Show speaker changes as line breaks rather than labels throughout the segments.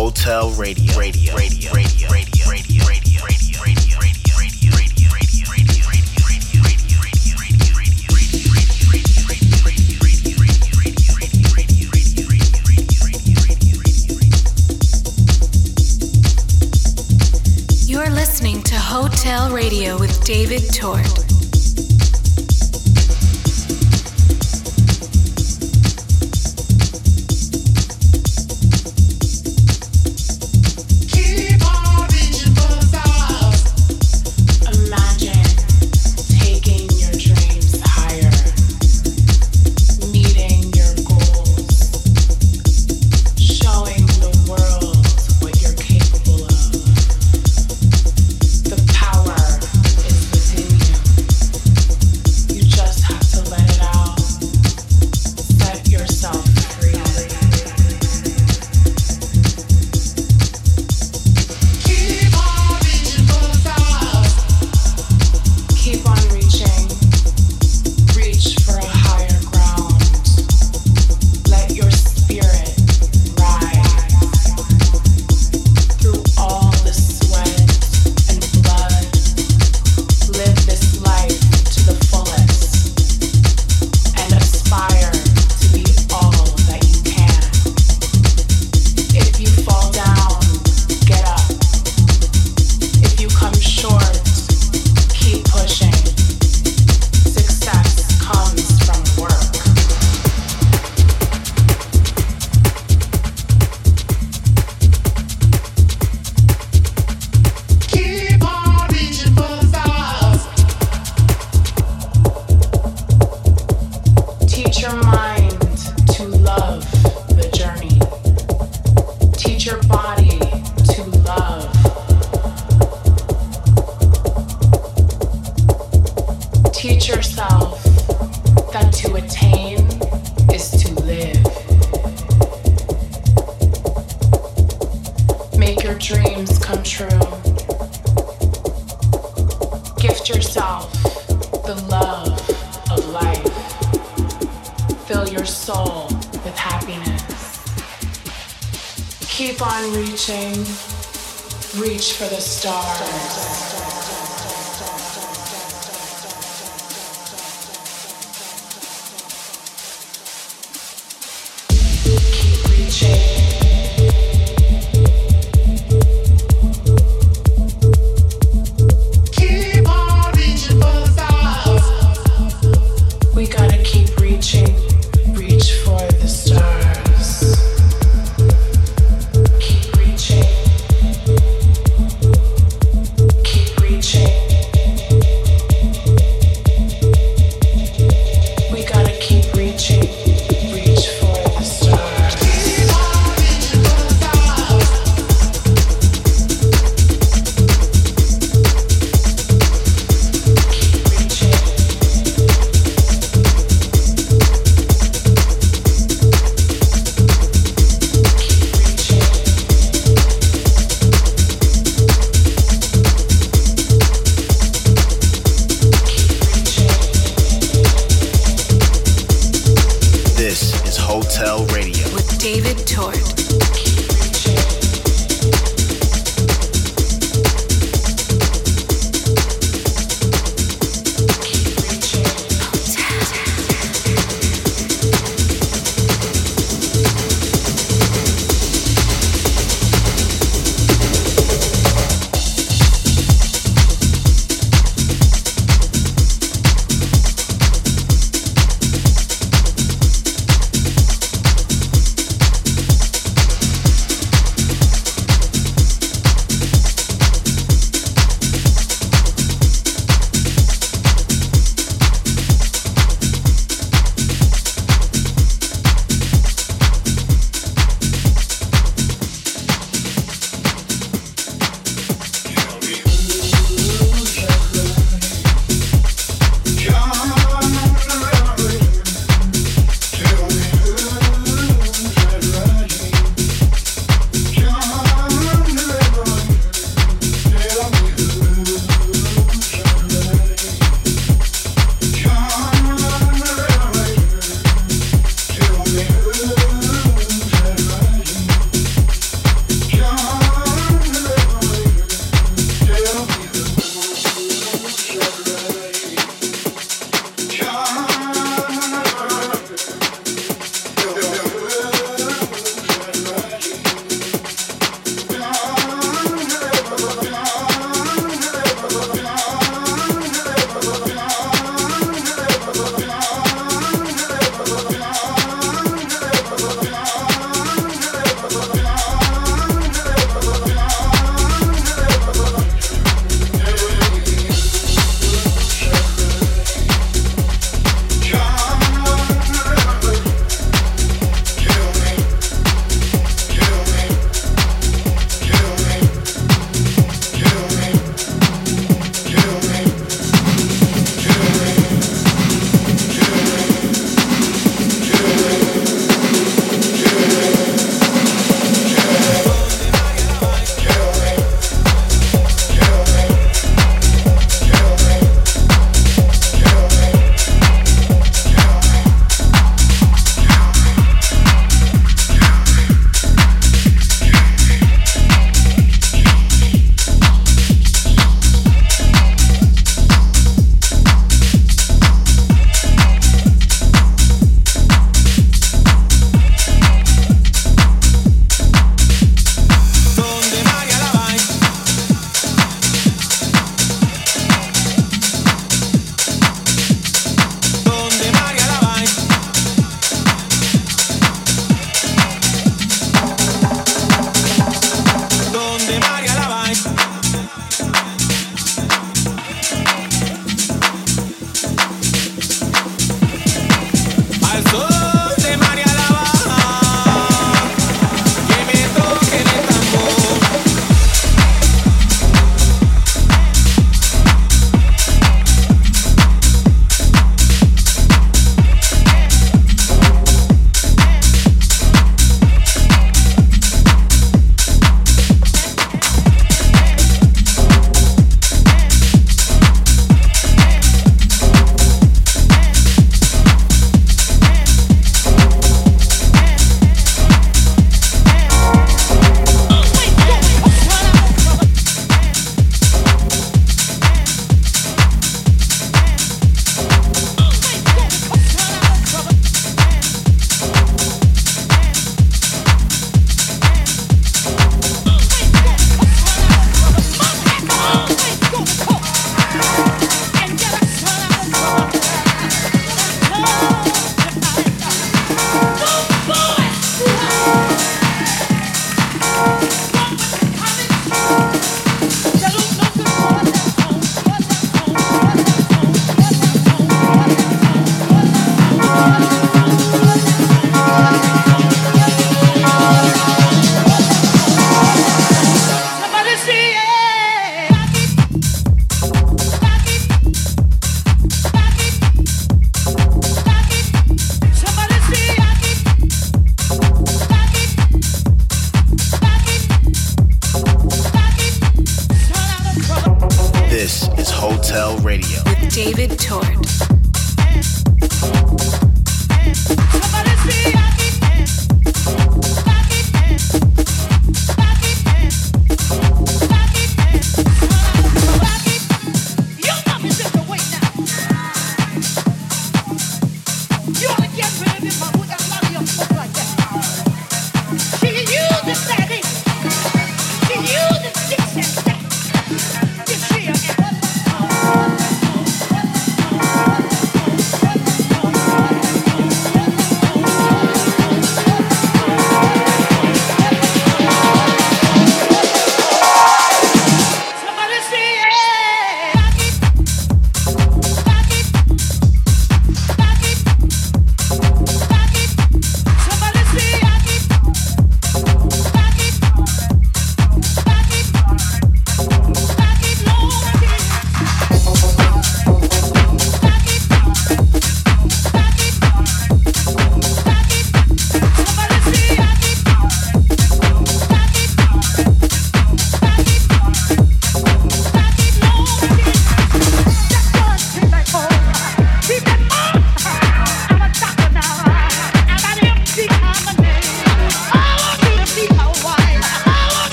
Hotel Radio. Radio. Radio. Radio. Radio. Radio. Radio. Radio.
You're listening to Hotel Radio with David Tort.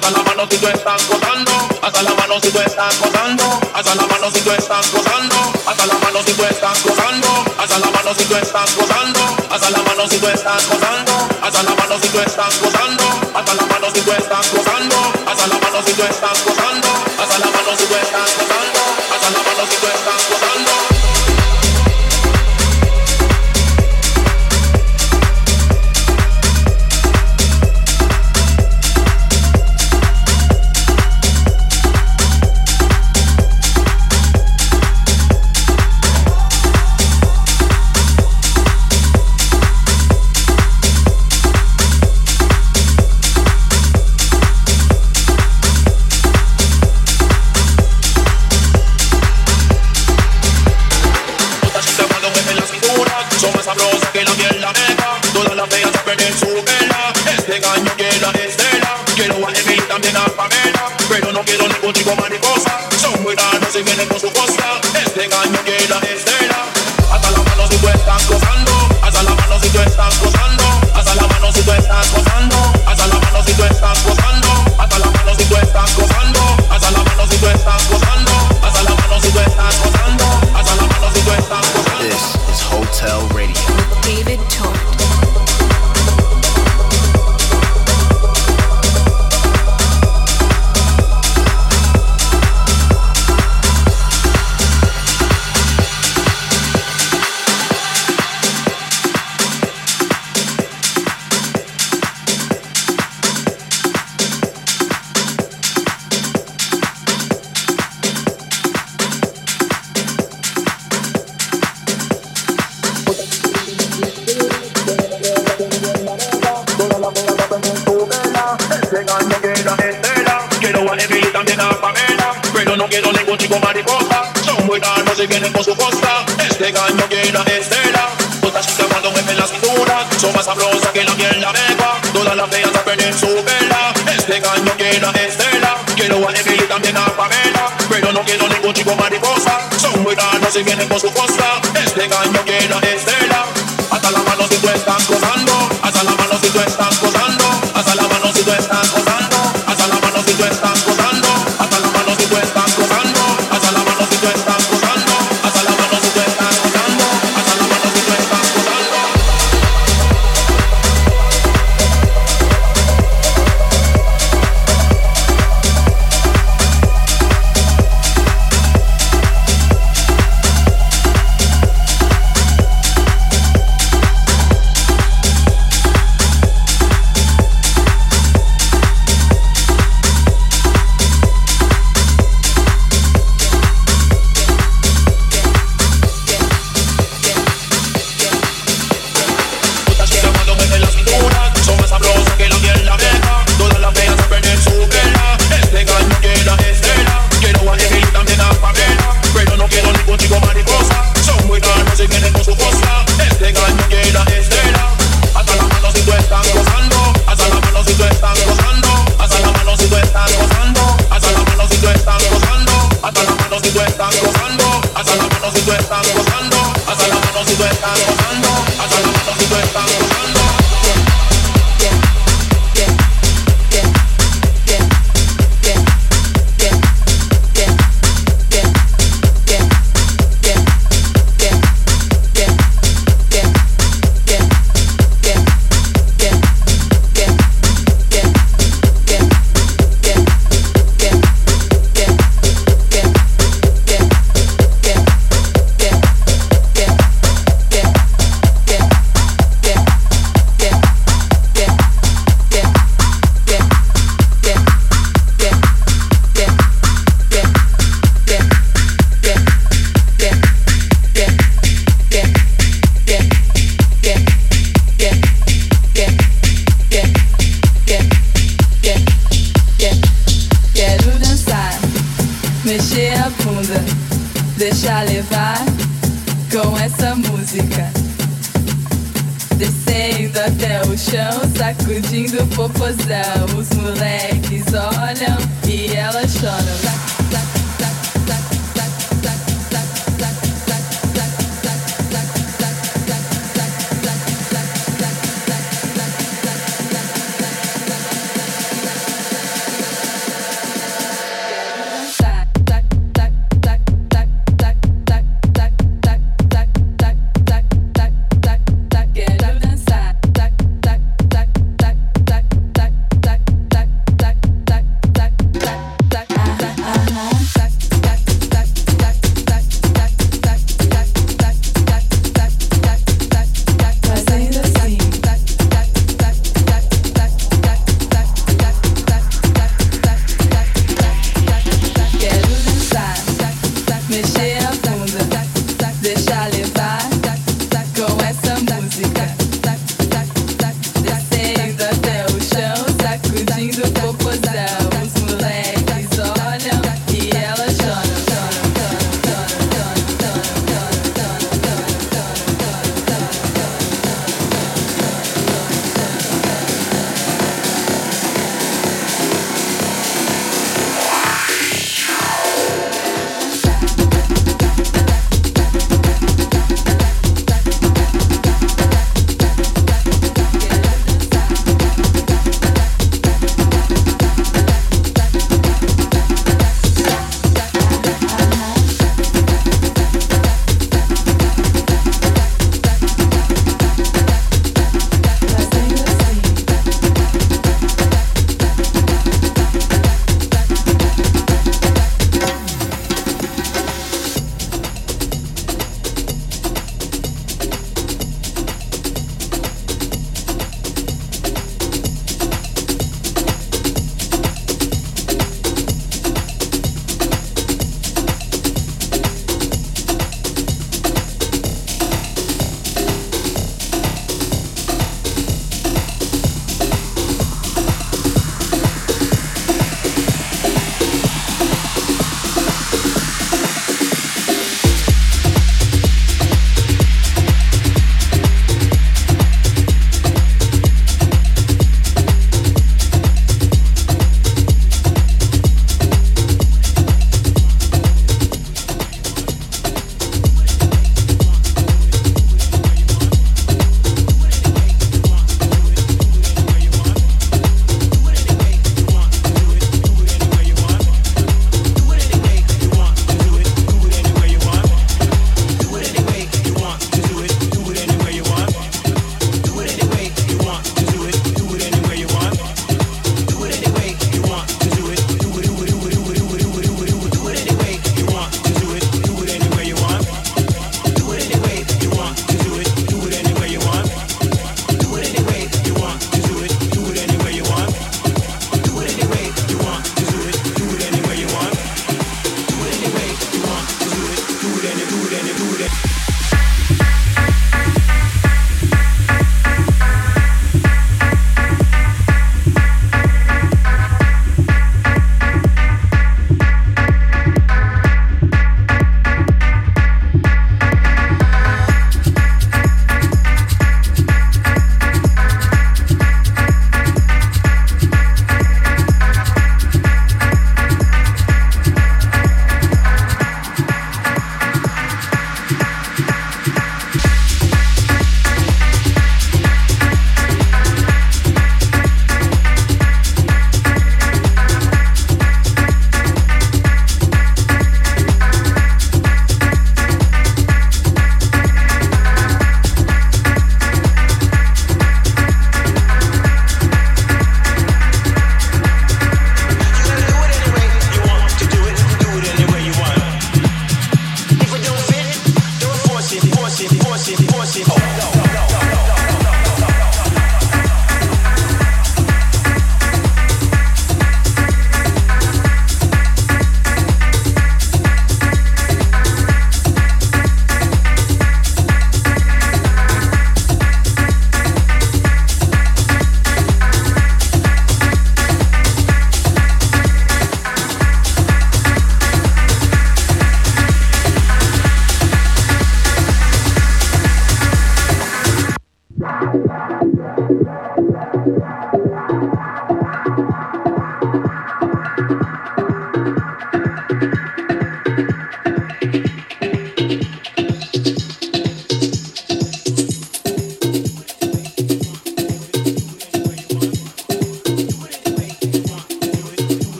Hasta la mano si tú estás gozando, hasta la mano si tú estás gozando, hasta la mano si tú estás gozando, hasta la mano si tú estás gozando, hasta la mano si tú estás gozando, hasta la mano si tú estás gozando, hasta la mano si tú estás gozando, hasta la mano si tú estás gozando, la mano si tú estás gozando, Pero no quiero ningún chico mariposa. Son muy caros y vienen con su costa. Este gallo no quiere estela. Todas chicas cuando mueven la cintura Son
más
sabrosas que la miel la beba Todas las feas a perder su vela. Este gallo no quiere estela. Quiero a Emily también a Pamela. Pero no quiero ningún chico mariposa. Son muy caros y vienen con su costa. Este gallo no quiere estela. Hasta la mano si tú estás gozando. Hasta la mano
si tú estás gozando.
залезать.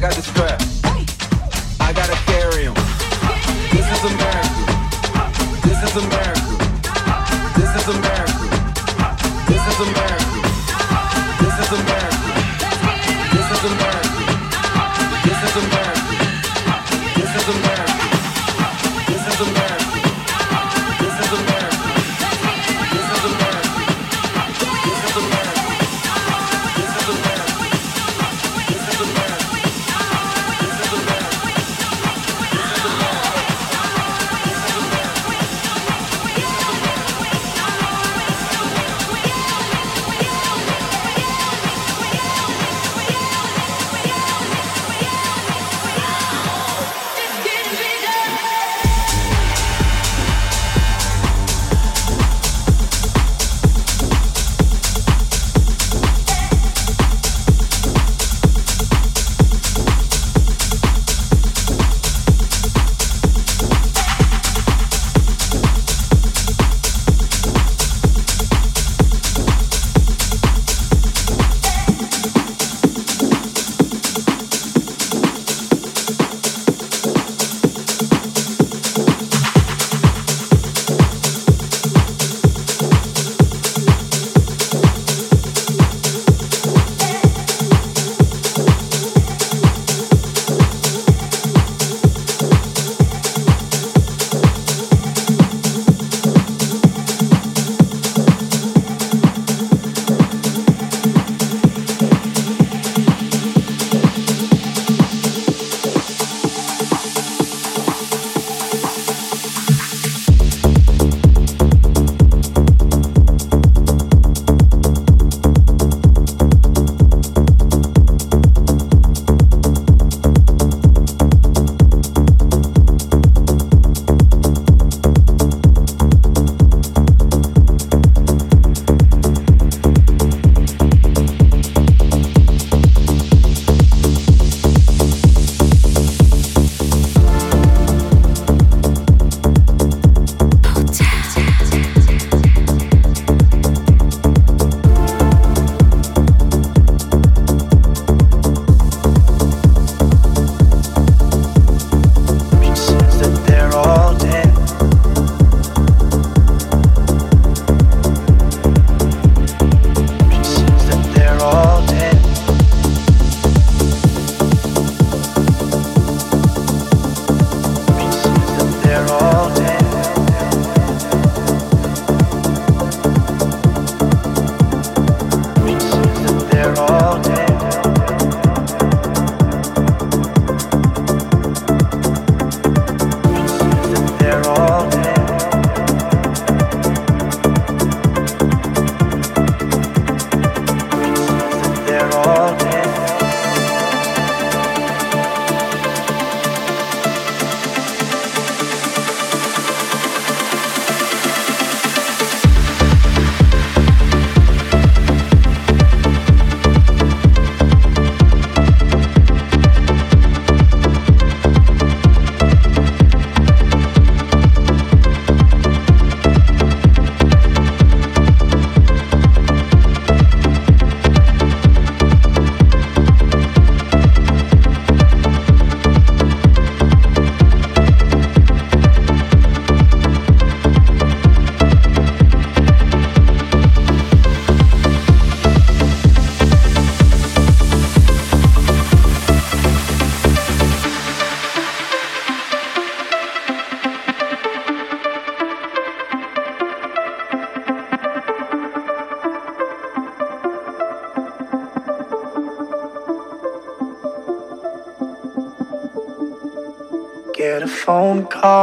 I got the strap. I gotta carry him. This is America. This is America. This is America.